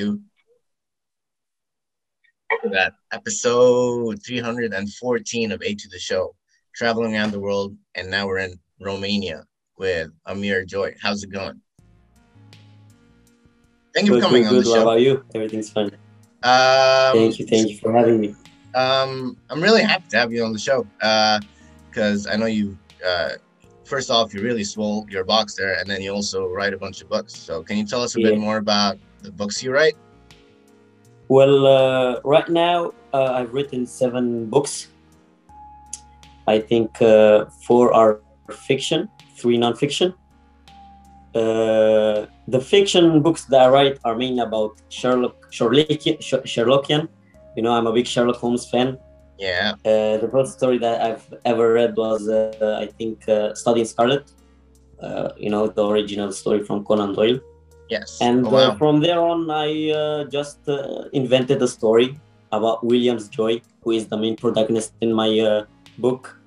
to that episode 314 of A to the Show, traveling around the world, and now we're in Romania with Amir Joy. How's it going? Thank you Good, for coming good, on the good. What show. How about you? Everything's fine. Um, Thank you, thank you for having me. Um, I'm really happy to have you on the show because I know you. Uh, first off, you're really swole. your box there, and then you also write a bunch of books. So, can you tell us a bit more about the books you write? Well, uh, right now uh, I've written seven books. I think uh, four are fiction, three non-fiction. Uh, the fiction books that I write are mainly about Sherlock, Sherlockian, Sherlockian. You know, I'm a big Sherlock Holmes fan. Yeah. Uh, the first story that I've ever read was, uh, I think, uh, Study in Scarlet. Uh, you know, the original story from Conan Doyle. Yes. And Oh, wow. uh, from there on, I uh, just uh, invented a story about Williams Joy, who is the main protagonist in my uh, book.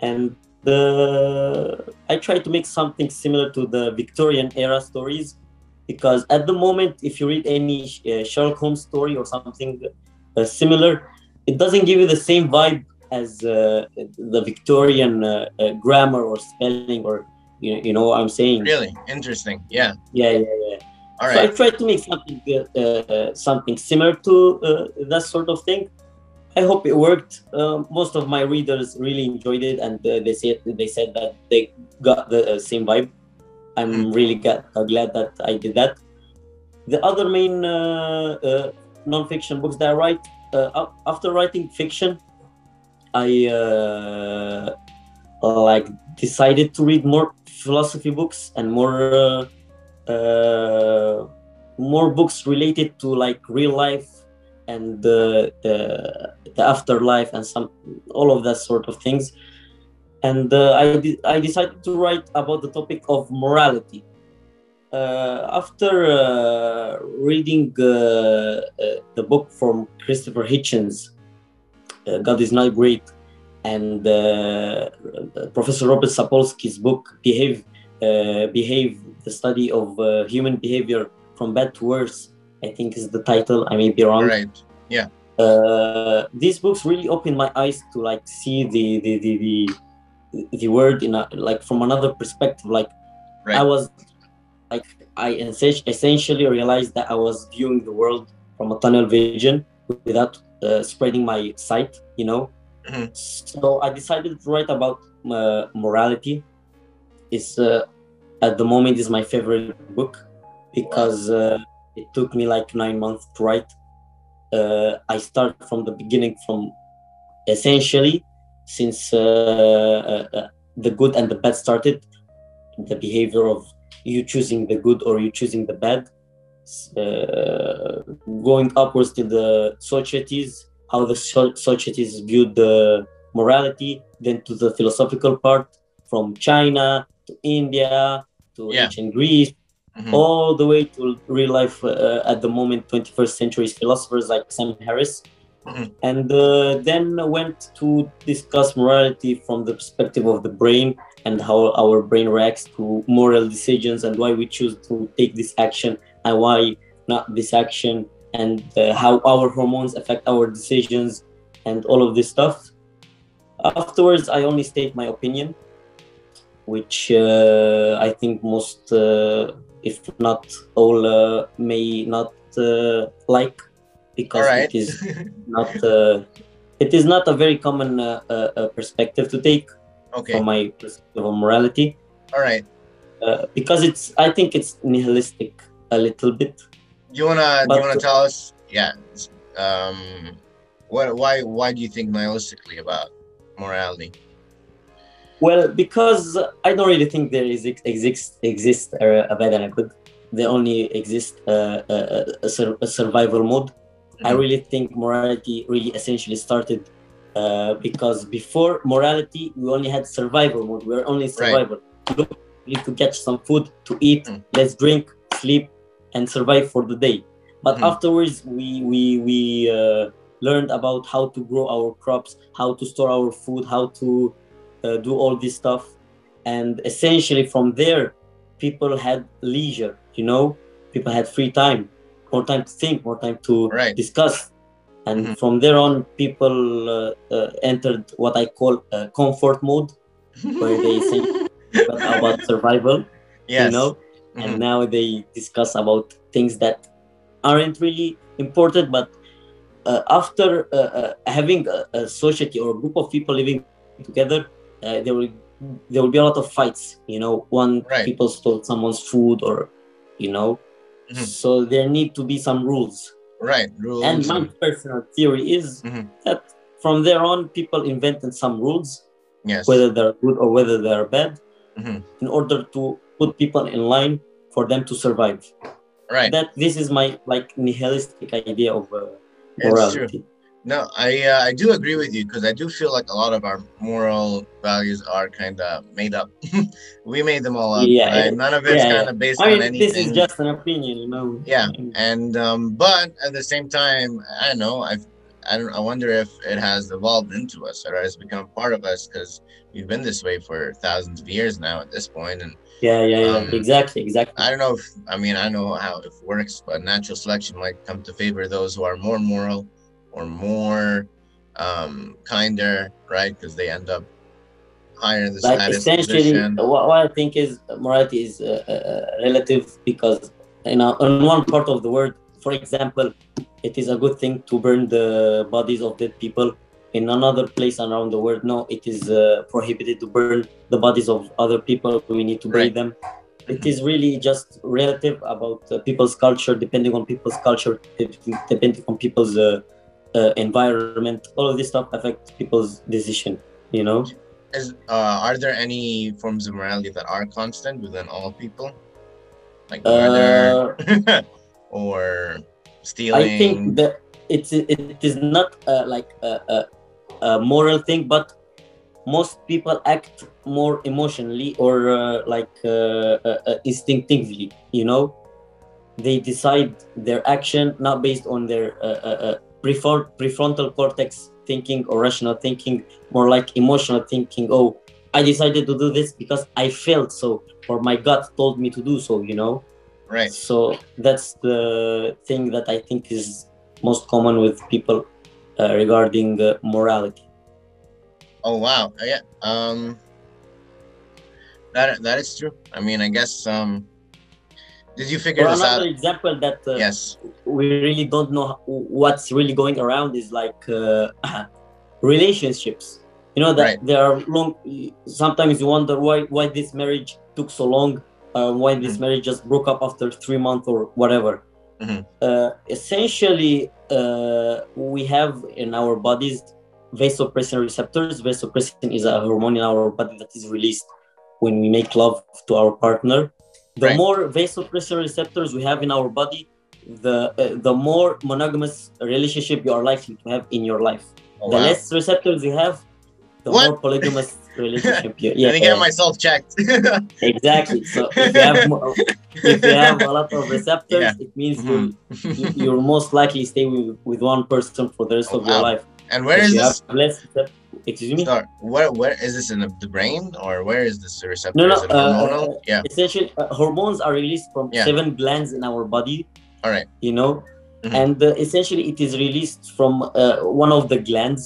And the I tried to make something similar to the Victorian era stories, because at the moment, if you read any uh, Sherlock Holmes story or something uh, similar, it doesn't give you the same vibe as uh, the Victorian grammar or spelling or you, you know what I'm saying. really interesting. Yeah. Yeah, yeah, yeah. All So I right. tried to make something uh, something similar to uh, that sort of thing. I hope it worked. Uh, most of my readers really enjoyed it, and uh, they said they said that they got the uh, same vibe. I'm really got, uh, glad that I did that. The other main uh, uh, non-fiction books that I write, uh, after writing fiction, I uh, like decided to read more philosophy books and more uh, uh, more books related to like real life and the, the the afterlife and some all of that sort of things. And uh, I, de- I decided to write about the topic of morality. Uh, after uh, reading uh, the book from christopher hitchens god is not great and uh, professor robert sapolsky's book behave uh, behave the study of uh, human behavior from bad to worse i think is the title i may be wrong right. uh, these books really opened my eyes to like see the the the, the, the word in a, like from another perspective like Right. i was like i essentially realized that i was viewing the world from a tunnel vision without uh, spreading my sight you know Mhm. so i decided to write about uh, morality. It's uh, at the moment is my favorite book because uh, it took me like nine months to write. Uh, I start from the beginning, from essentially since uh, uh, the good and the bad started, the behavior of you choosing the good or you choosing the bad, going upwards to the societies, how the so- societies viewed the morality, then to the philosophical part, from China to India to Yeah. ancient Greece Mhm. all the way to real life uh, at the moment 21st century philosophers like sam harris Mhm. and uh, then went to discuss morality from the perspective of the brain and how our brain reacts to moral decisions and why we choose to take this action and why not this action and uh, how our hormones affect our decisions and all of this stuff afterwards i only state my opinion which uh, i think most uh, if not all uh, may not uh, like because right. it is not uh, it is not a very common uh, uh, uh, perspective to take okay. from my perspective on morality All right. uh, because it's i think it's nihilistic a little bit you wanna do But- you wanna tell us? Yeah. Um. What? Why? Why do you think nihilistically about morality? well because i don't really think there is exist exist a, bad and a good there only exist uh, a, a, a, a survival mode I Mhm. really think morality really essentially started uh, because before morality, we only had survival mode. We were only survival. Look, we need to catch some food to eat. Mm. Let's drink, sleep, and survive for the day. But Mhm. afterwards, we we we uh, learned about how to grow our crops, how to store our food, how to uh, do all this stuff, and essentially from there, people had leisure. You know, people had free time more time to think, more time to Right. discuss. And Mhm. from there on, people uh, uh, entered what I call comfort mode, where they think about survival, yes. you know, Mhm. and now they discuss about things that aren't really important. But uh, after uh, uh, having a, a society or a group of people living together, uh, there will there will be a lot of fights. You know, one Right. people stole someone's food, or you know, Mhm. so there need to be some rules. Right. Rules. And my and- personal theory is Mhm. that from there on, people invented some rules, yes. whether they're good or whether they're bad, Mhm. in order to put people in line for them to survive. Right. That this is my like nihilistic idea of uh, morality. No, I uh, I do agree with you because I do feel like a lot of our moral values are kind of made up. we made them all up. Yeah, right? None of it's Yeah, kind of based I on mean, anything. this is just an opinion, you know. Yeah, and um, but at the same time, I don't know. I've I don't. I wonder if it has evolved into us or has become part of us because we've been this way for thousands of years now at this point, and Yeah, yeah, yeah. Um, exactly, exactly. I don't know if I mean I know how it works, but natural selection might come to favor those who are more moral or more um kinder, right? Because they end up higher in the like status essentially position. what, what i think is morality is uh, uh, relative because you know on one part of the world for example it is a good thing to burn the bodies of dead people in another place around the world. No it is uh, prohibited to burn the bodies of other people. We need to bury Right. them. It is really just relative about uh, people's culture depending on people's culture depending on people's uh, uh, environment. All of this stuff affects people's decision you know? Is uh, are there any forms of morality that are constant within all people, like murder Uh, or stealing? I think that it's it is not uh, like a, a, a moral thing, but most people act more emotionally or uh, like uh, uh, uh, instinctively. You know, they decide their action not based on their uh, uh, prefrontal cortex thinking or rational thinking, more like emotional thinking. Oh, I decided to do this because I felt so, or my gut told me to do so. You know. right. So that's the thing that I think is most common with people uh, regarding uh, morality. Oh wow, Uh, yeah. Um, that that is true. I mean, I guess. Um, did you figure For this another out? example that uh, Yes. we really don't know what's really going around is like uh, relationships. You know that Right. there are long. Sometimes you wonder why why this marriage took so long. Uh, why this Mhm. marriage just broke up after three months or whatever. Mhm. Uh, essentially, uh, we have in our bodies vasopressin receptors. Vasopressin is a hormone in our body that is released when we make love to our partner. The Right. more vasopressin receptors we have in our body, the uh, the more monogamous relationship you are likely to have in your life. Oh, the wow. less receptors you have, the What? more polygamous relationship you. Let me get myself checked. exactly. So if you have if you have a lot of receptors, Yeah. it means Mhm. you'll, you- you'll most likely stay with, with one person for the rest Oh, of your life. and where if is this? less excuse me. Where where is this in the, brain or where is this receptor? No, no, Is it uh, yeah. Essentially, uh, hormones are released from Yeah. seven glands in our body. All right. You know, Mhm. and uh, essentially it is released from uh, one of the glands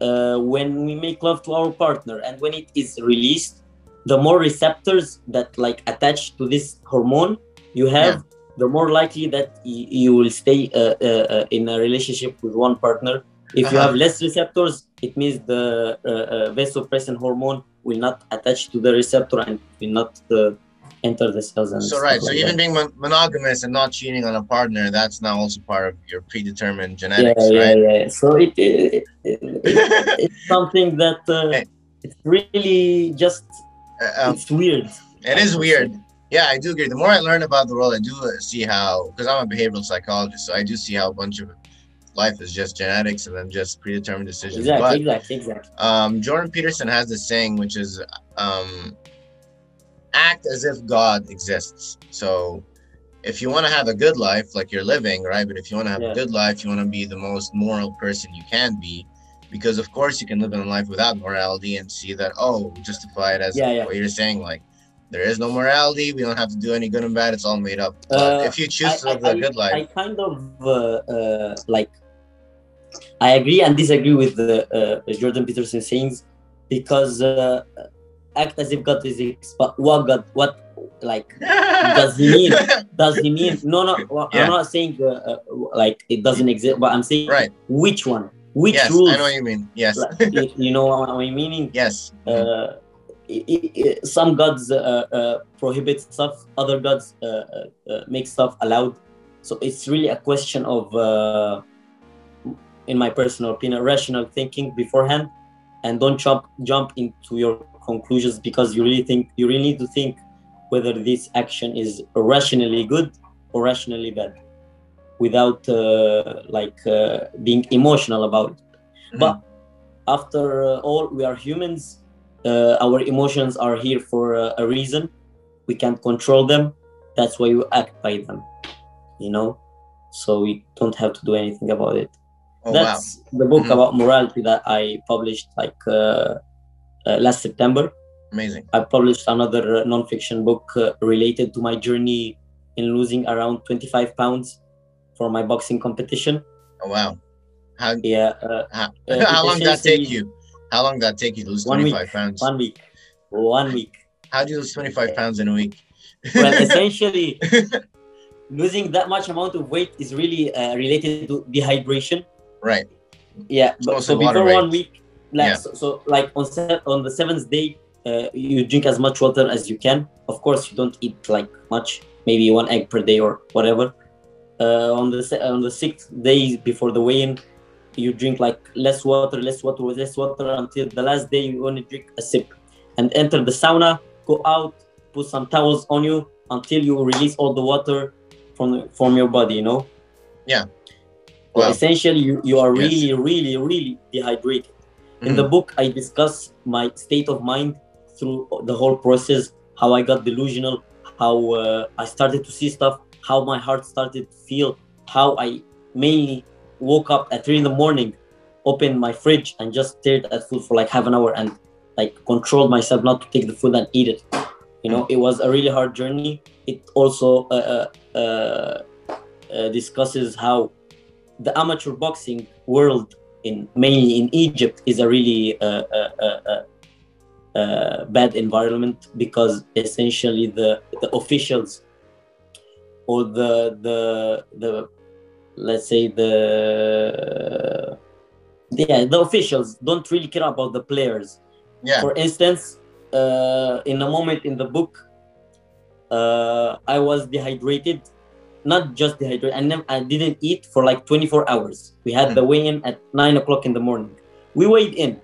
uh, when we make love to our partner, and when it is released, the more receptors that like attach to this hormone you have, the more likely that y- you will stay uh, uh, uh, in a relationship with one partner. If you Uh-huh. have less receptors, it means the uh, uh, vasopressin hormone will not attach to the receptor and will not uh, enter the cells. And So right. So like even that. being mon- monogamous and not cheating on a partner, that's now also part of your predetermined genetics, yeah, right? yeah. yeah. So it, it, it, it- it's something that uh, Hey. it's really just Uh, um, it's weird. It is weird. Yeah, I do agree. The more I learn about the world, I do uh, see how, because I'm a behavioral psychologist, so I do see how a bunch of life is just genetics and then just predetermined decisions. Exactly, But exactly, exactly. um, Jordan Peterson has this saying, which is um, act as if God exists. So if you want to have a good life, like you're living, right? But if you want to have Yeah. a good life, you want to be the most moral person you can be. Because of course you can live in a life without morality and see that, oh, justify it as Yeah, yeah. what you're saying, like there is no morality. We don't have to do any good and bad. It's all made up. But Uh, if you choose I, the I- good life, I kind of uh, uh, like I agree and disagree with the uh, Jordan Peterson sayings because uh, act as if God is but what God what like does he mean does he mean no no well, Yeah. I'm not saying uh, uh, like it doesn't exist but I'm saying right? which one which Yes, rules I know what you mean. Yes, like, you, you know what I'm meaning yes. uh, some gods uh, uh, prohibit stuff, other gods uh, uh, uh, make stuff allowed. So it's really a question of, uh, in my personal opinion, rational thinking beforehand, and don't jump jump into your conclusions because you really think you really need to think whether this action is rationally good or rationally bad, without uh, like uh, being emotional about it. But after uh, all we are humans uh, our emotions are here for uh, a reason. We can't control them. That's why we act by them you know? So we don't have to do anything about it. Oh wow, that's the book Mhm. about morality that i published like uh, last september amazing. i published another uh, non-fiction book uh, related to my journey in losing around 25 pounds for my boxing competition Oh wow. How yeah uh, how, Uh, how long did that take you? How long did that take you to lose One week. 25 pounds? one week one week How do you lose 25 pounds in a week? well essentially losing that much amount of weight is really uh, related to dehydration right. yeah but, so before one week like Yeah. so, so like on on the seventh day uh, you drink as much water as you can of course you don't eat like much maybe one egg per day or whatever uh, on the on the sixth day before the weigh-in you drink like less water less water less water until the last day you only drink a sip and enter the sauna go out put some towels on you until you release all the water from from your body you know Yeah. So Wow. essentially you, you are Yes. really really really dehydrated in the Mhm. book i discuss my state of mind through the whole process how i got delusional how uh, i started to see stuff how my heart started to feel how i mainly woke up at 3 in the morning opened my fridge and just stared at food for like half an hour and like controlled myself not to take the food and eat it you know it was a really hard journey it also uh, uh, uh, uh, discusses how the amateur boxing world in mainly in Egypt is a really uh, uh, uh, bad environment because essentially the the officials or the the the let's say the yeah the officials don't really care about the players Yeah. for instance uh, in a moment in the book uh, i was dehydrated not just dehydrated. I, I didn't eat for like 24 hours. We had the weigh-in at 9 o'clock in the morning. We weighed in.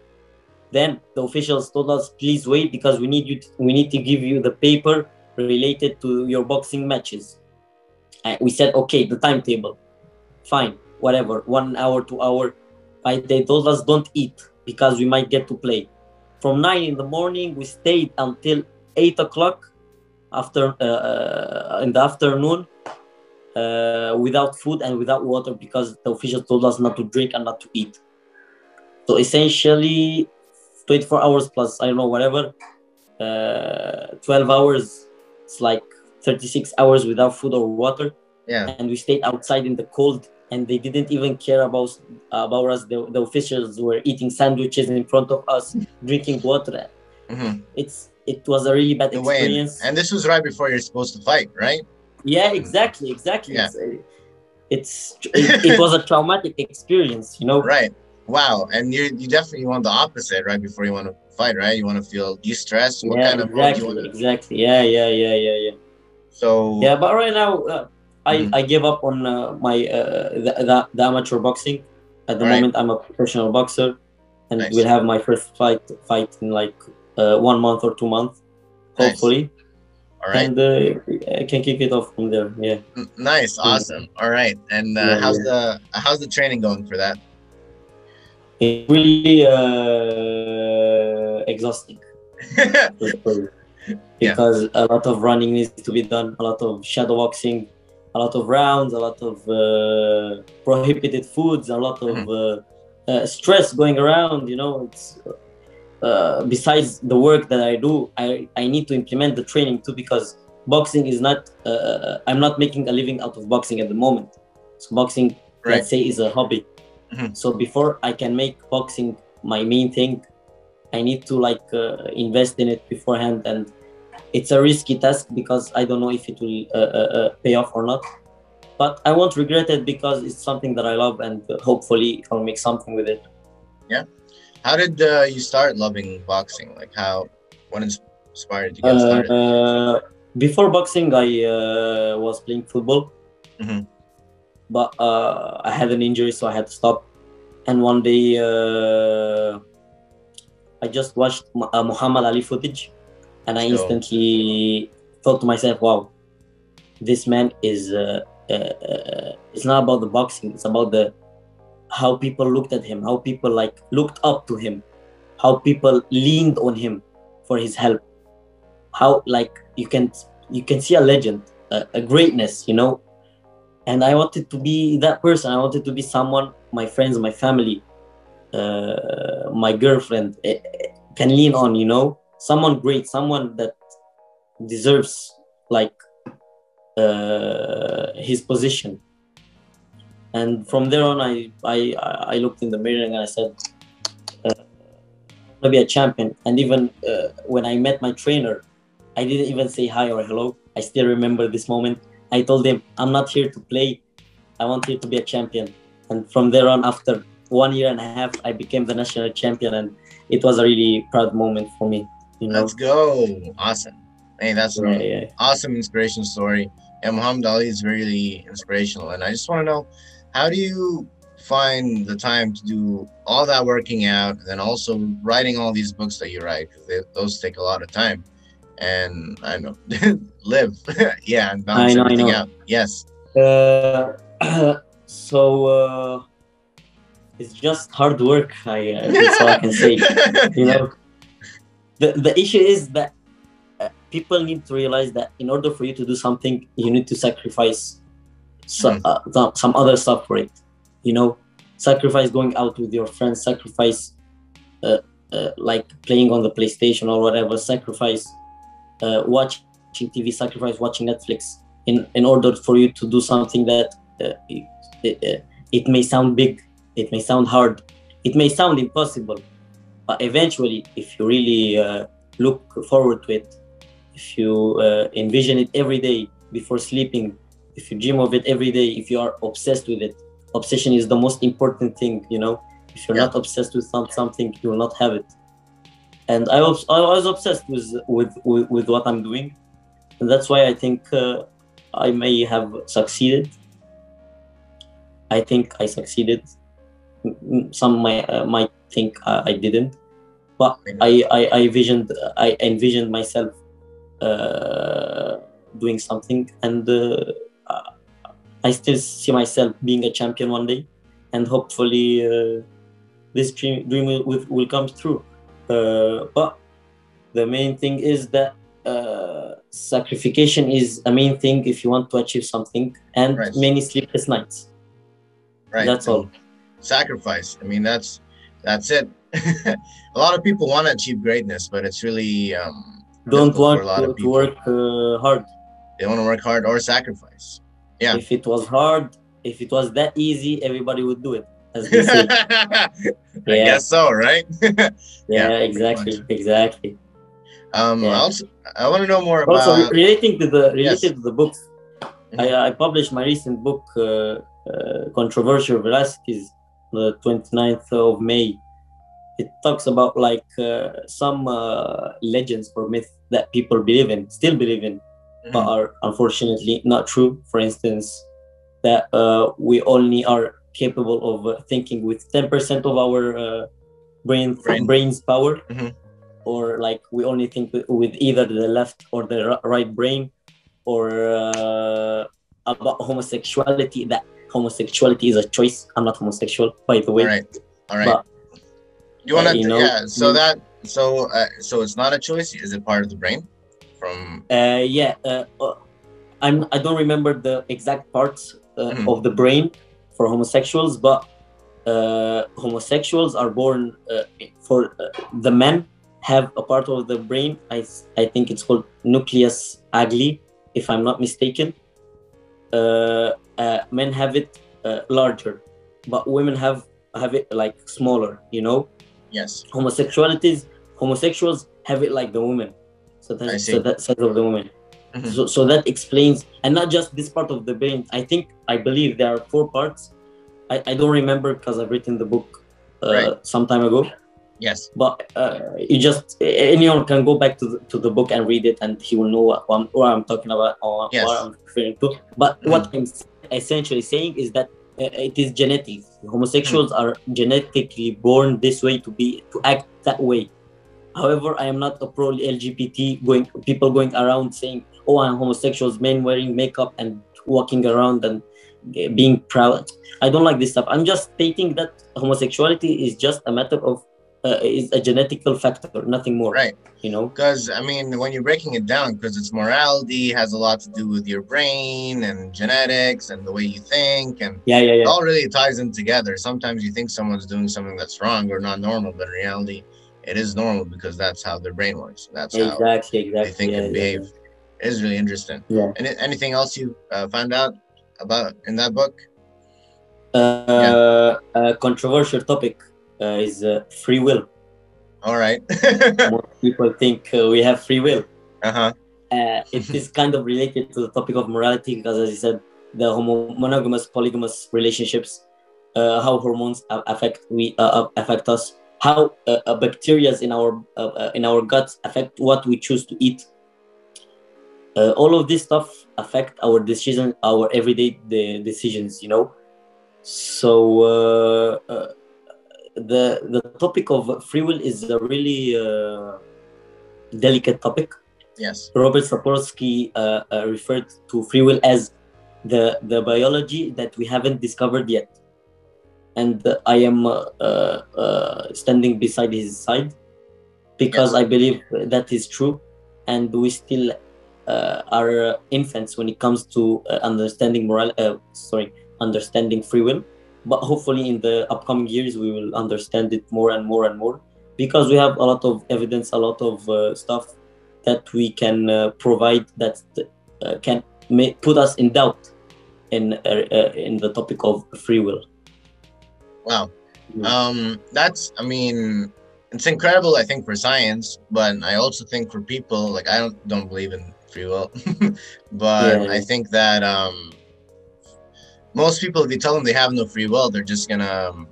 Then the officials told us please wait because we need you to, we need to give you the paper related to your boxing matches. And we said okay the timetable. Fine whatever one hour two hour. But they told us don't eat because we might get to play. From 9 in the morning we stayed until 8 o'clock after uh, uh, in the afternoon uh, without food and without water because the officials told us not to drink and not to eat so essentially 24 hours plus i don't know whatever uh, 12 hours it's like 36 hours without food or water Yeah. and we stayed outside in the cold and they didn't even care about about us the, the officials were eating sandwiches in front of us drinking water Mhm. it's it was a really bad The experience And this was right before you're supposed to fight, right? Yeah exactly exactly Yeah. it's, uh, it's it, it was a traumatic experience you know Right. Wow. And you you definitely want the opposite right before you want to fight, right? You want to feel you stressed. What yeah kind of mode you exactly to exactly yeah yeah yeah yeah yeah So yeah but right now uh, i Mhm. i gave up on uh, my uh, the, the, the amateur boxing at the moment i'm a professional boxer and Nice. we'll have my first fight fight in like uh, one month or two months Nice. hopefully all right. and uh, i can kick it off from there yeah Nice, awesome. All right. And uh, Yeah, how's yeah. the how's the training going for that? it's really uh, exhausting Yeah. because a lot of running needs to be done, a lot of shadow boxing, a lot of rounds, a lot of uh, prohibited foods, a lot of Mm-hmm. uh, uh, stress going around. You know, it's uh, besides the work that I do, I, I need to implement the training too because boxing is not, uh, uh I'm not making a living out of boxing at the moment. So boxing, right. let's say, is a hobby. Mm-hmm. So before I can make boxing my main thing, I need to like uh, invest in it beforehand. And it's a risky task because I don't know if it will uh, uh, pay off or not. But I won't regret it because it's something that I love and hopefully I'll make something with it. Yeah. How did uh, you start loving boxing? Like how, what inspired you to get started? Uh, before boxing, I uh, was playing football, mm-hmm. but uh, I had an injury, so I had to stop. And one day, uh, I just watched uh, Muhammad Ali footage, and I instantly thought to myself, "Wow, this man is." it's not about the boxing; it's about the how people looked at him, how people like looked up to him, how people leaned on him for his help. How like you can you can see a legend, a, a greatness, you know. And I wanted to be that person. I wanted to be someone my friends, my family, uh, my girlfriend uh, can lean on. You know, someone great, someone that deserves like uh, his position and from there on, I I I looked in the mirror and I said, uh, "I'm gonna be a champion." And even uh, when I met my trainer, I didn't even say hi or hello. I still remember this moment. I told him, "I'm not here to play. I want here to be a champion." And from there on, after one year and a half, I became the national champion, and it was a really proud moment for me. You know? Let's go! Awesome. Hey, that's an yeah, yeah. awesome inspiration story. And Muhammad Ali is really inspirational. And I just want to know how do you find the time to do all that working out and then also writing all these books that you write? Because those take a lot of time. And i know live. Yeah and balance know, everything out. Yes. Uh, so uh, it's just hard work i uh, that's all i can say. You know the, the issue is that uh, people need to realize that in order for you to do something you need to sacrifice some, mm. uh, some other stuff for it you know sacrifice going out with your friends sacrifice uh, uh, like playing on the playstation or whatever sacrifice uh, watching tv sacrifice watching netflix in in order for you to do something that uh, it, it, uh, it may sound big it may sound hard it may sound impossible but eventually if you really look forward to it if you envision it every day before sleeping if you dream of it every day if you are obsessed with it obsession is the most important thing you know? If you're yeah. not obsessed with some, something you will not have it. And I was, I was obsessed with, with, with with what i'm doing. And that's why i think uh, i may have succeeded. I think i succeeded. Some might, uh, might think uh, i didn't. But I, I, I visioned i envisioned myself uh, doing something. And uh, I still see myself being a champion one day, and hopefully uh, this dream, dream will, will come true. Uh, but the main thing is that uh, sacrification is a main thing if you want to achieve something, and right. many sleepless nights. Right. That's all. Sacrifice. I mean, that's that's it. a lot of people want to achieve greatness, but it's really um, don't want to, to, work uh, hard. They want to work hard or sacrifice. Yeah. If it was hard, if it was that easy, everybody would do it. As they say. I guess so, right? yeah, yeah, exactly, exactly. Um, yeah. also, I want to know more about. Also, relating to the related yes. to the books, mm-hmm. I, I published my recent book, uh, uh, "Controversial Veracities," the 29th of May. It talks about like uh, some uh, legends or myths that people believe in, still believe in, mm-hmm. are unfortunately not true. For instance, that uh, we only are capable of uh, thinking with 10% of our uh, brain, brain, brain's power, mm-hmm. or like we only think with, either the left or the right brain, or uh, about homosexuality. That homosexuality is a choice. I'm not homosexual, by the way. All right. All right. But, you want to, uh, you know, yeah. So mm. that, so, uh, so it's not a choice. Is it part of the brain? From? Uh, yeah, uh, uh, I'm. I don't remember the exact parts uh, mm-hmm. of the brain for homosexuals, but uh, homosexuals are born uh, for uh, the men have a part of the brain. I I think it's called nucleus acli, if I'm not mistaken. Uh, uh, men have it uh, larger, but women have have it like smaller. You know, Yes. homosexualities homosexuals have it like the women. So see. so that side of the women. Mhm. So, so that explains, and not just this part of the brain. I think I believe there are four parts. I, I don't remember because I've written the book uh, Right. some time ago. Yes. But uh, you just anyone can go back to the, to the book and read it, and he will know what, I'm, what I'm talking about or Yes. what I'm referring to. But Mhm. what I'm essentially saying is that uh, it is genetic. Homosexuals Mm. are genetically born this way to be to act that way. However, I am not a pro LGBT going people going around saying, "Oh, I'm homosexuals, men wearing makeup and walking around and uh, being proud." I don't like this stuff. I'm just stating that homosexuality is just a matter of uh, is a genetical factor, nothing more. Right. You know. Because I mean, when you're breaking it down, because it's morality has a lot to do with your brain and genetics and the way you think, and Yeah, yeah, it yeah. all really ties in together. Sometimes you think someone's doing something that's wrong or not normal, but in reality, it is normal because that's how their brain works. That's how Exactly, they think yeah, and yeah, behave. It is really interesting. Yeah. And anything else you uh, found out about in that book? Uh, A controversial topic uh, is uh, free will. All right. Most people think uh, we have free will. uh huh. uh, it is kind of related to the topic of morality because, as you said, the homo- monogamous, polygamous relationships, uh, how hormones affect we affect us, how uh, uh, bacteria in our uh, uh, in our guts affect what we choose to eat. Uh, all of this stuff affect our decision, our everyday de- decisions. You know, so uh, uh, the the topic of free will is a really uh, delicate topic. Yes. Robert Sapolsky referred to free will as the the biology that we haven't discovered yet, and I am uh, uh, uh, standing beside his side because I believe that is true, and we still uh, are infants when it comes to uh, understanding moral. Uh, sorry, understanding free will. But hopefully, in the upcoming years, we will understand it more and more and more because we have a lot of evidence, a lot of uh, stuff that we can uh, provide that uh, can may, put us in doubt in uh, uh, in the topic of free will. Wow. Um, that's, I mean, it's incredible. I think for science, but I also think for people, like I don't don't believe in free will, but Yeah. I think that um, most people, if you tell them they have no free will, they're just gonna um,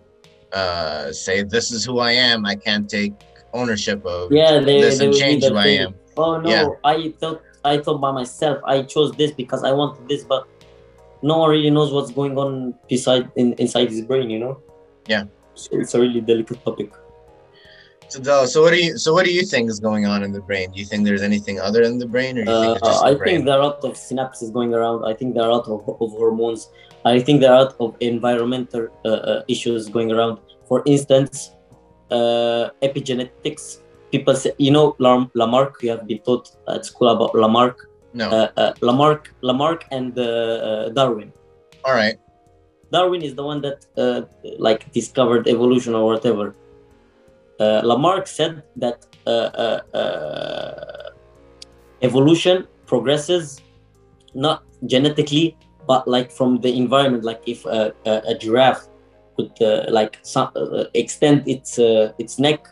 uh, say, "This is who I am. I can't take ownership of Yeah, they, this they and change who I thing, am." Oh no, Yeah. I thought I thought by myself. I chose this because I wanted this, but no one really knows what's going on beside in, inside his brain. You know. Yeah. So it's a really delicate topic. So, so what do you? So, what do you think is going on in the brain? Do you think there's anything other than the brain, or do you think Uh, it's just I the brain? think there are a lot of synapses going around. I think there are a lot of, of hormones. I think there are a lot of environmental uh, uh, issues going around. For instance, uh, epigenetics. People say, you know, Lam- Lamarck. You have been taught at school about Lamarck. no. Uh, uh, Lamarck, Lamarck, and uh, uh, Darwin. All right. Darwin is the one that uh, like discovered evolution or whatever. Uh, Lamarck said that uh, uh, uh, evolution progresses not genetically, but like from the environment. Like if a, a giraffe could uh, like extend its its neck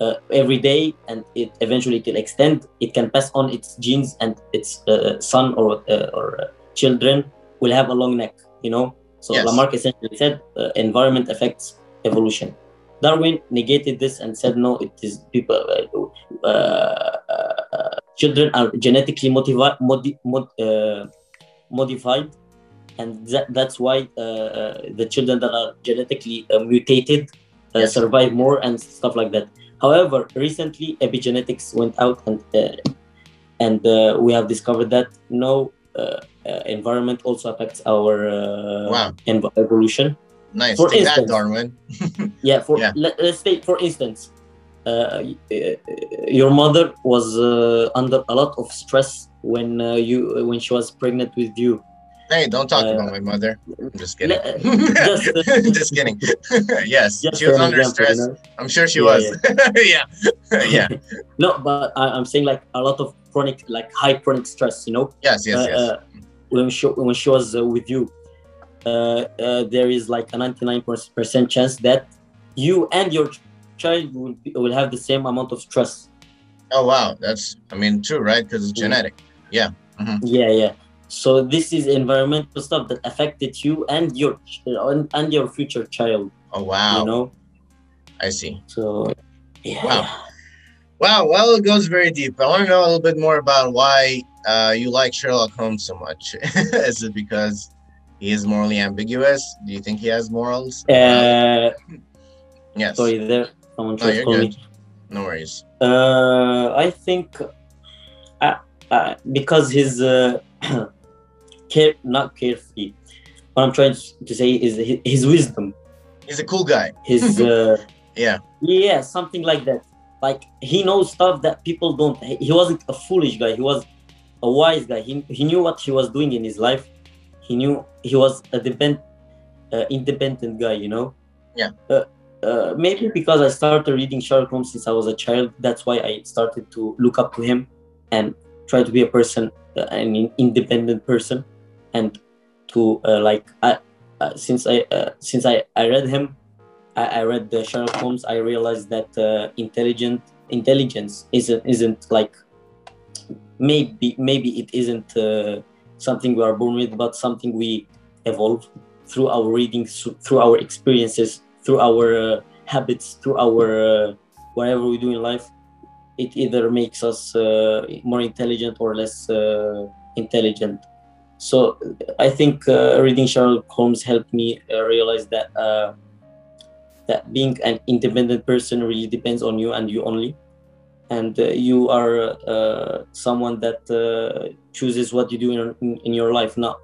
uh, every day, and it eventually will extend, it can pass on its genes, and its uh, son or uh, or children will have a long neck. You know. So Yes. Lamarck essentially said uh, environment affects evolution. Darwin negated this and said no, it is people. Uh, uh, uh, children are genetically motivi- modi- mod- uh, modified, and that, that's why uh, the children that are genetically uh, mutated uh, Yes. survive more and stuff like that. However, recently epigenetics went out and uh, and uh, we have discovered that no environment also affects our uh, Wow. evolution. Nice. For Take that, instance- Darwin. Yeah, for Yeah. Let, us say for instance, uh, uh, your mother was uh, under a lot of stress when uh, you when she was pregnant with you. Hey, don't talk Uh, about my mother. I'm just kidding. just, uh, just kidding. yes, Just she was under example, stress. you know? I'm sure she Yeah, was. Yeah. yeah. no, but I, I'm saying like a lot of chronic, like high chronic stress. You know, Yes. Yes. Uh, Yes. uh, when she when she was uh, with you, uh, uh, there is like a 99% chance that you and your child will be, will have the same amount of stress. oh wow, that's. I mean, true, right? Because it's Mm. genetic. Yeah, yeah. Yeah. So this is environmental stuff that affected you and your and, and your future child. Oh wow. You know, I see. so yeah. Wow. Wow. Well, it goes very deep. I want to know a little bit more about why uh, you like Sherlock Holmes so much. is it because he is morally ambiguous? Do you think he has morals? Uh, yes. sorry, there someone tried to call me. No worries. Uh, I think uh, uh, because he's uh, care, not carefree. What I'm trying to say is his, his wisdom, He's a cool guy. his uh, Yeah. yeah, something like that. Like he knows stuff that people don't. He wasn't a foolish guy. He was a wise guy. He, he knew what he was doing in his life. He knew he was a depend, uh, independent guy. You know. Yeah. Uh, uh, maybe because I started reading Sherlock Holmes since I was a child. That's why I started to look up to him and try to be a person, uh, an independent person, and to uh, like I, uh, since I uh, since I, I read him, I, I read the Sherlock Holmes. I realized that uh, intelligent intelligence isn't isn't like maybe maybe it isn't uh, something we are born with, but something we evolve through our reading, through our experiences, through our uh, habits, through our uh, whatever we do in life. It either makes us uh, more intelligent or less uh, intelligent. So I think reading Sherlock Holmes helped me realize that that being an independent person really depends on you and you only, and uh, you are uh, someone that uh, chooses what you do in, in, in your life, not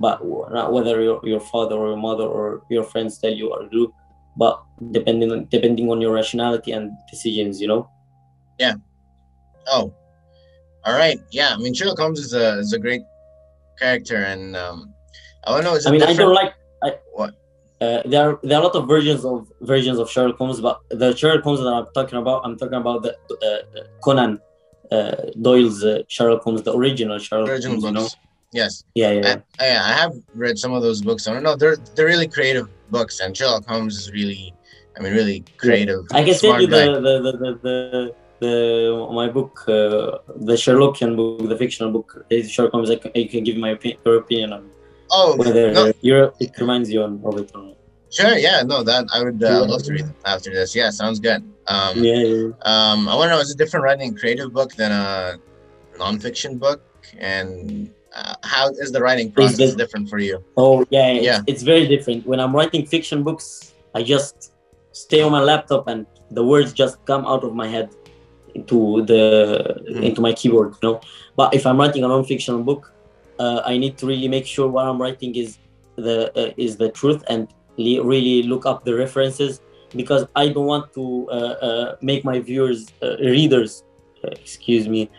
but not whether your, your father or your mother or your friends tell you or do, but depending on, depending on your rationality and decisions, you know. Yeah oh, all right. Yeah, I mean Sherlock Holmes is a is a great character, and um, I don't know. I mean, I don't like. I, What? Uh, there are there are a lot of versions of versions of Sherlock Holmes, but the Sherlock Holmes that I'm talking about, I'm talking about the uh, Conan uh, Doyle's uh, Sherlock Holmes, the original Sherlock original Holmes. You know? Yes, Yeah, yeah. I, I, I have read some of those books. I don't know. They're they're really creative books, and Sherlock Holmes is really, I mean, really creative. I can send you the the, the, the, the the my book, uh, the Sherlockian book, the fictional book. Is Sherlock Holmes. I can, I can give my opi- your opinion on Oh whether no, you're, it reminds you on, of it or not. sure, yeah, no, that I would uh, love to read after this. Yeah, sounds good. Um, Yeah, yeah. um, I want to know is it different writing a creative book than a nonfiction book, and uh, how is the writing process different for you? Oh yeah, it's, Yeah. it's very different. When I'm writing fiction books, I just stay on my laptop and the words just come out of my head into the Mhm. into my keyboard, you know. But if I'm writing a non-fiction book, uh, I need to really make sure what I'm writing is the uh, is the truth and really look up the references because I don't want to uh, uh, make my viewers uh, readers, uh, excuse me,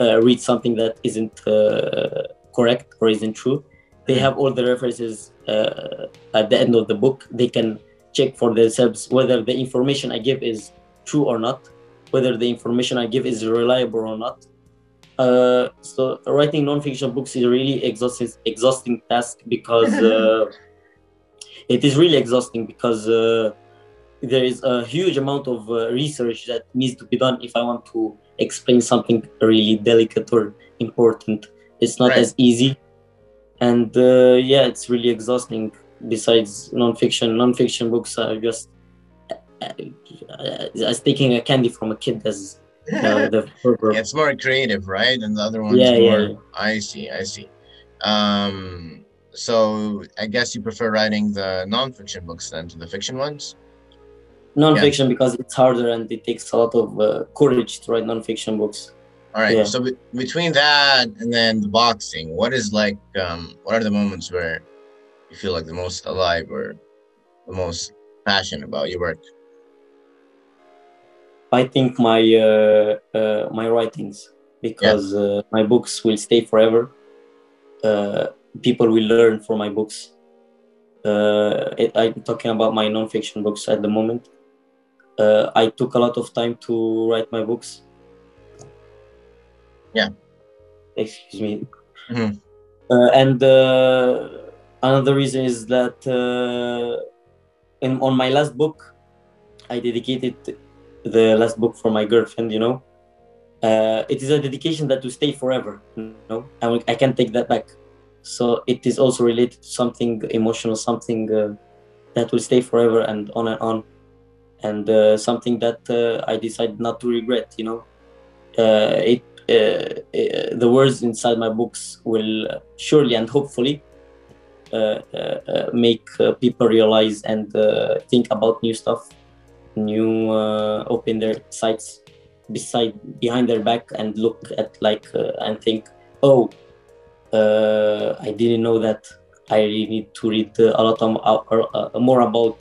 uh, read something that isn't uh, correct or isn't true. They have all the references uh, at the end of the book. They can check for themselves whether the information i give is true or not whether the information i give is reliable or not uh, so writing non-fiction books is a really exhausting exhausting task because uh, it is really exhausting because uh, there is a huge amount of uh, research that needs to be done if i want to explain something really delicate or important. It's not Right. as easy. And uh, yeah it's really exhausting. Besides non-fiction non-fiction books are just as taking a candy from a kid as uh, the Yeah, it's more creative, right? And the other one's Yeah, yeah, more. yeah. I see, I see. Um, so I guess you prefer writing the non-fiction books than to the fiction ones. non-fiction because it's harder and it takes a lot of uh, courage to write non-fiction books All right. Yeah. So be- between that and then the boxing, what is like? Um, what are the moments where you feel like the most alive or the most passionate about your work? I think my uh, uh, my writings because uh, my books will stay forever. Uh, people will learn from my books. Uh, it, I'm talking about my non-fiction books at the moment. Uh, I took a lot of time to write my books. Yeah. Excuse me. Mhm. Uh, and uh, another reason is that uh, in, on my last book, I dedicated the last book for my girlfriend. You know, uh, it is a dedication that will stay forever. You know, I, I can't take that back. So it is also related to something emotional, something uh, that will stay forever and on and on, and uh, something that uh, I decided not to regret. You know, uh, it uh, the words inside my books will surely and hopefully make people realize and think about new stuff, new uh, open their sites beside behind their back and look at like uh, and think, oh, uh, I didn't know that. I really need to read uh, a lot of, uh, uh, more about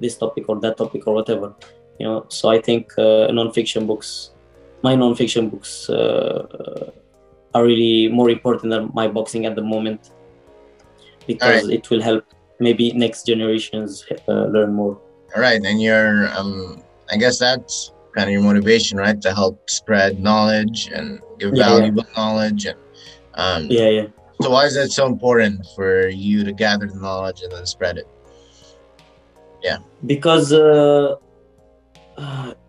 this topic or that topic or whatever. You know, so I think uh, non-fiction books, my non-fiction books, uh, are really more important than my boxing at the moment because it will help maybe next generations uh, learn more. All right, and your um, I guess that's kind of your motivation, right? To help spread knowledge and give Yeah, yeah. valuable knowledge, and um, Yeah, yeah. so why is that so important for you to gather the knowledge and then spread it? Yeah, because uh, uh,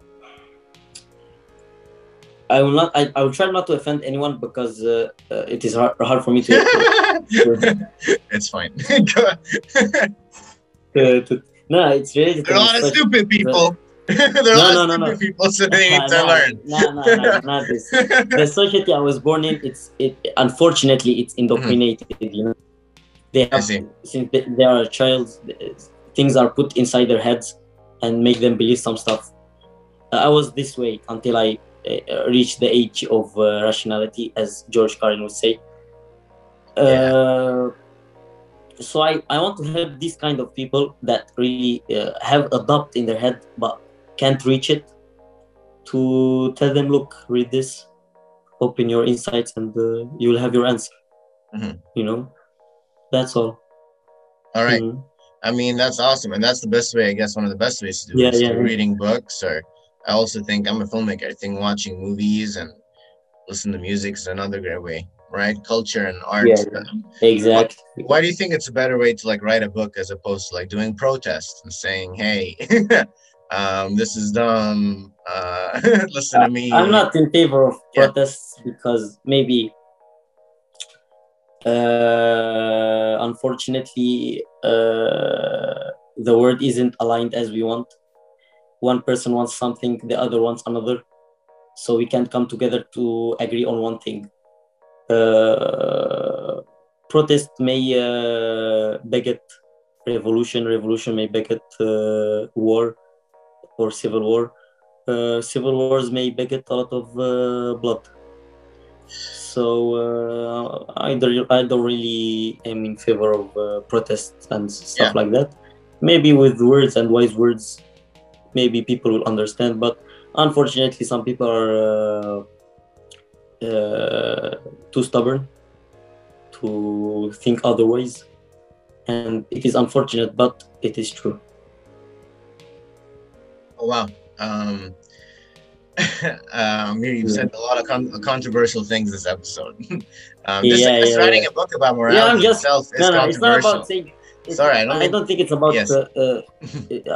I will not. I, I will try not to offend anyone because uh, uh, it is hard, hard for me to. to, it's fine. To, to no, it's really are a lot of stupid people. there are a No, lot no, of no, stupid no. people, so they need to no, learn. No, no, no, not this. the society I was born in, it's it unfortunately it's indoctrinated. You know, they have since they, they are a child, things are put inside their heads and make them believe some stuff. Uh, I was this way until I uh, reached the age of uh, rationality, as George Carlin would say. Uh, so I, I want to help these kind of people that really uh, have a doubt in their head but can't reach it to tell them look read this open your insights and uh, you will have your answer Mhm. you know that's all All right. Mhm. I mean, that's awesome. And that's the best way, I guess, one of the best ways to do Yeah, it is yeah. reading books. Or I also think I'm a filmmaker. I think watching movies and listen to music is another great way, right? Culture and art. Yeah, exactly Why do you think it's a better way to like write a book as opposed to like doing protests and saying, hey, um, this is dumb. Uh, listen to me. i'm not in favor of Yeah. protests because maybe uh, unfortunately uh, the world isn't aligned as we want one person wants something the other wants another so we can't come together to agree on one thing protest may uh, beget revolution revolution may beget uh, war or civil war. Uh, civil wars may beget a lot of uh, blood. So uh, I, don't, I don't really am in favor of uh, protests and stuff Yeah. like that. Maybe with words and wise words maybe people will understand but unfortunately some people are uh, uh, too stubborn to think otherwise and it is unfortunate but it is true Oh, wow. Um, um, here you've said a lot of con- controversial things this episode. um, just, Yeah, just yeah, writing yeah. a book about morality I'm just- itself is no no it's not about saying it's- Sorry, I don't I don't think it's about Yes. uh, uh,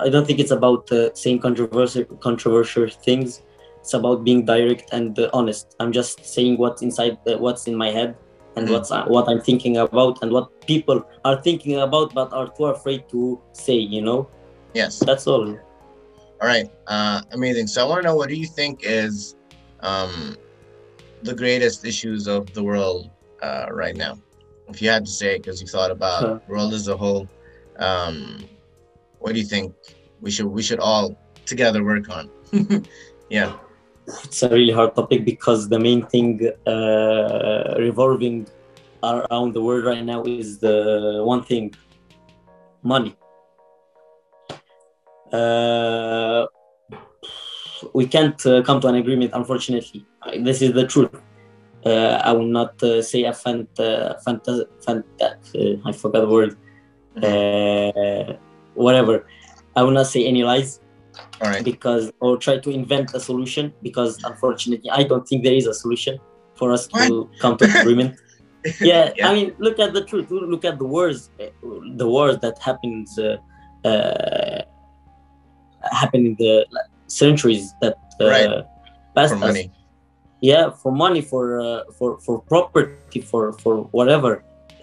I don't think it's about uh, saying controversial controversial things. It's about being direct and uh, honest. I'm just saying what's inside, uh, what's in my head, and Mhm. what's uh, what I'm thinking about, and what people are thinking about but are too afraid to say. You know, yes. that's all. All right. Uh, amazing. So I want to know what do you think is um, the greatest issues of the world uh, right now? If you had to say it, because you thought about the world as a whole, um, what do you think we should we should all together work on? yeah. It's a really hard topic because the main thing uh, revolving around the world right now is the one thing money. Uh, we can't uh, come to an agreement unfortunately. This is the truth. Uh, I will not uh, say a fant, uh, fant, uh, I forgot the word. Uh, whatever. I will not say any lies right. because or try to invent a solution because unfortunately I don't think there is a solution for us to come to agreement. Yeah, Yeah. I mean, look at the truth. Look at the wars, uh, the wars that happens uh, uh, happen in the centuries that uh, Right. passed For us money. yeah for money for uh, for for property for for whatever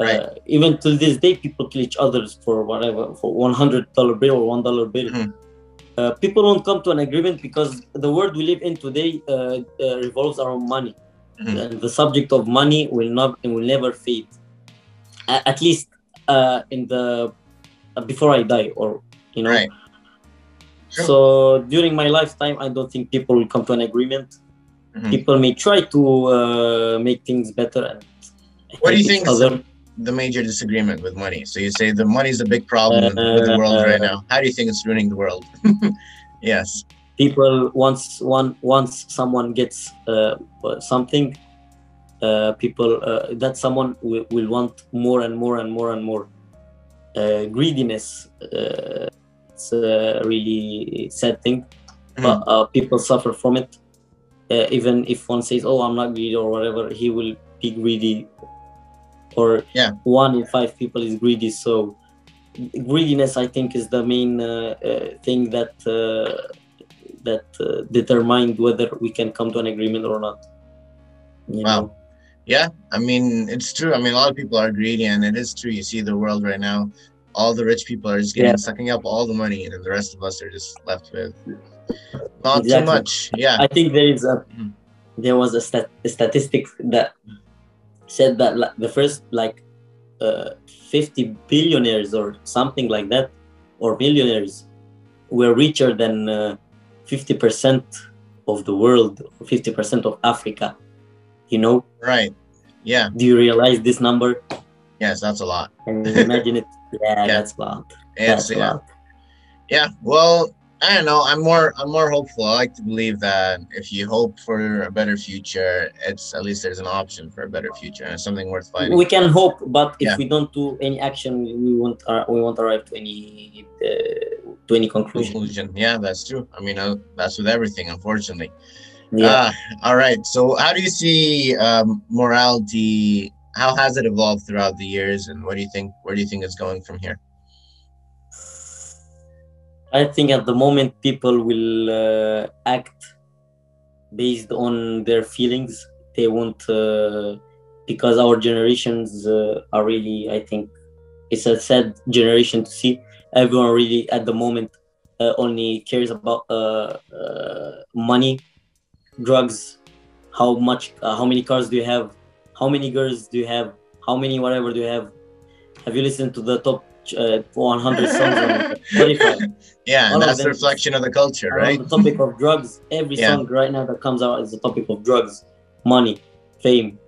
Right. uh, even to this day people kill each others for whatever for 100 dollar bill or one dollar bill Mhm. Uh, people won't come to an agreement because the world we live in today uh, uh, revolves around money Mhm. and the subject of money will not and will never fade A- at least uh, in the uh, before i die or you know Right. Sure. so during my lifetime i don't think people will come to an agreement Mhm. people may try to uh, make things better and What do you think other. The major disagreement with money? So you say the money's a big problem with the world right Uh, now. How do you think it's ruining the world? yes. people once one once someone gets uh, something uh, people uh, that someone will, will want more and more and more and more uh, greediness uh, it's a really sad thing but uh, people suffer from it uh, even if one says oh i'm not greedy or whatever he will be greedy or Yeah. one in five people is greedy so greediness i think is the main uh, uh, thing that uh, that uh, determined whether we can come to an agreement or not you Wow. know? Yeah, I mean it's true. I mean a lot of people are greedy, and it is true. You see the world right now. All the rich people are just getting Yeah. sucking up all the money, and then the rest of us are just left with not too much. Yeah. I think there is a Mhm. there was a, stat, a statistic that said that like, the first like uh, 50 billionaires or something like that or millionaires were richer than uh, 50% of the world 50% of Africa you know Right. Yeah. do you realize this number Yes, that's a lot. can you imagine it yeah, Yeah. that's a lot that's a lot Yeah. Well, I don't know. I'm more I'm more hopeful. I like to believe that if you hope for a better future, it's at least there's an option for a better future and something worth fighting. we can hope but if Yeah. we don't do any action we, won't uh, we won't arrive to any uh, to any conclusion Conclusion. Yeah, that's true. I mean, uh, that's with everything, unfortunately. yeah Ah, all right. So, how do you see um, morality? How has it evolved throughout the years, and what do you think? Where do you think it's going from here? I think at the moment people will uh, act based on their feelings. They won't uh, because our generations uh, are really i think it's a sad generation to see. Everyone really at the moment uh, only cares about uh, uh, money drugs how much how many cars do you have how many girls do you have how many whatever do you have have you listened to the top uh, 100 songs on spotify Yeah, All and that's a reflection of the culture, right? the topic of drugs. Every Yeah. song right now that comes out is the topic of drugs, money, fame,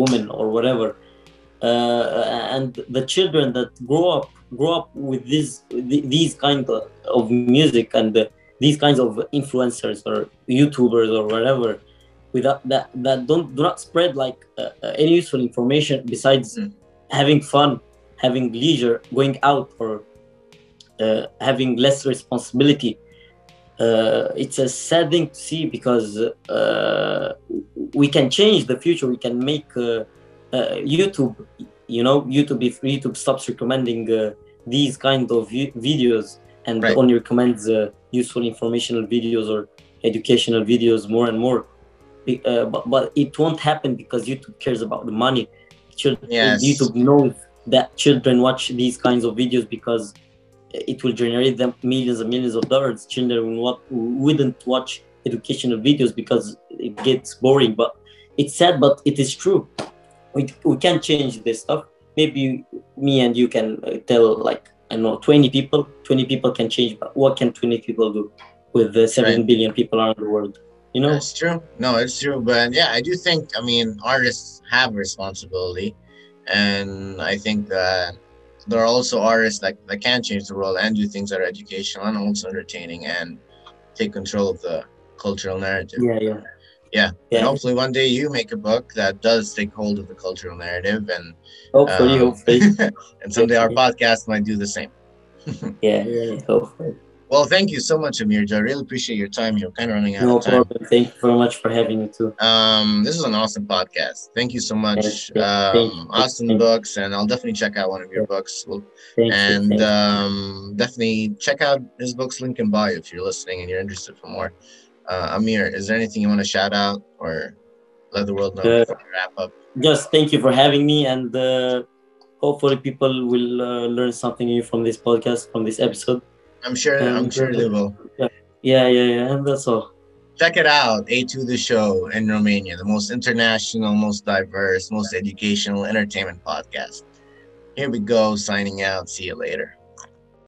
women, or whatever. Uh, and the children that grow up grow up with this th- these kind of, music and uh, these kinds of influencers or YouTubers or whatever, without that that don't do not spread like uh, uh, any useful information besides Mm. having fun, having leisure, going out or uh, having less responsibility. Uh, it's a sad thing to see because uh, we can change the future. We can make uh, uh, YouTube, you know, YouTube if YouTube stops recommending uh, these kind of vi- videos and Right. only recommends uh, useful informational videos or educational videos more and more. Uh, but, but it won't happen because YouTube cares about the money. Yes. YouTube knows that children watch these kinds of videos because it will generate them millions and millions of dollars. Children will wouldn't watch educational videos because it gets boring. But it's sad, but it is true. We, we can change this stuff. Maybe me and you can uh, tell like I know 20 people. 20 people can change, but what can 20 people do with the seven Right. billion people around the world? You know? That's true. No, it's true. But yeah, I do think, I mean, artists have responsibility. And I think that there are also artists that, that can change the world and do things that are educational and also entertaining and take control of the cultural narrative. Yeah, yeah. Yeah. Yeah. And hopefully one day you make a book that does take hold of the cultural narrative and Hopefully, um, hopefully. and someday our podcast might do the same. yeah, yeah, hopefully. Well, thank you so much, Amirja. I really appreciate your time. You're kind of running out No of time. problem. Thank you very much for having me too. Um, this is an awesome podcast. Thank you so much. You. Um, Thank books, and I'll definitely check out one of your books. We'll, and you. You. um, definitely check out his books link in bio if you're listening and you're interested for more. Uh, Amir, is there anything you want to shout out or let the world know Uh, before we wrap up? Just thank you for having me, and uh, hopefully, people will uh, learn something new from this podcast, from this episode. I'm sure. I'm sure they will. Yeah, yeah, yeah, and that's all. Check it out. A2 The Show in Romania, the most international, most diverse, most educational entertainment podcast. Here we go, signing out. See you later.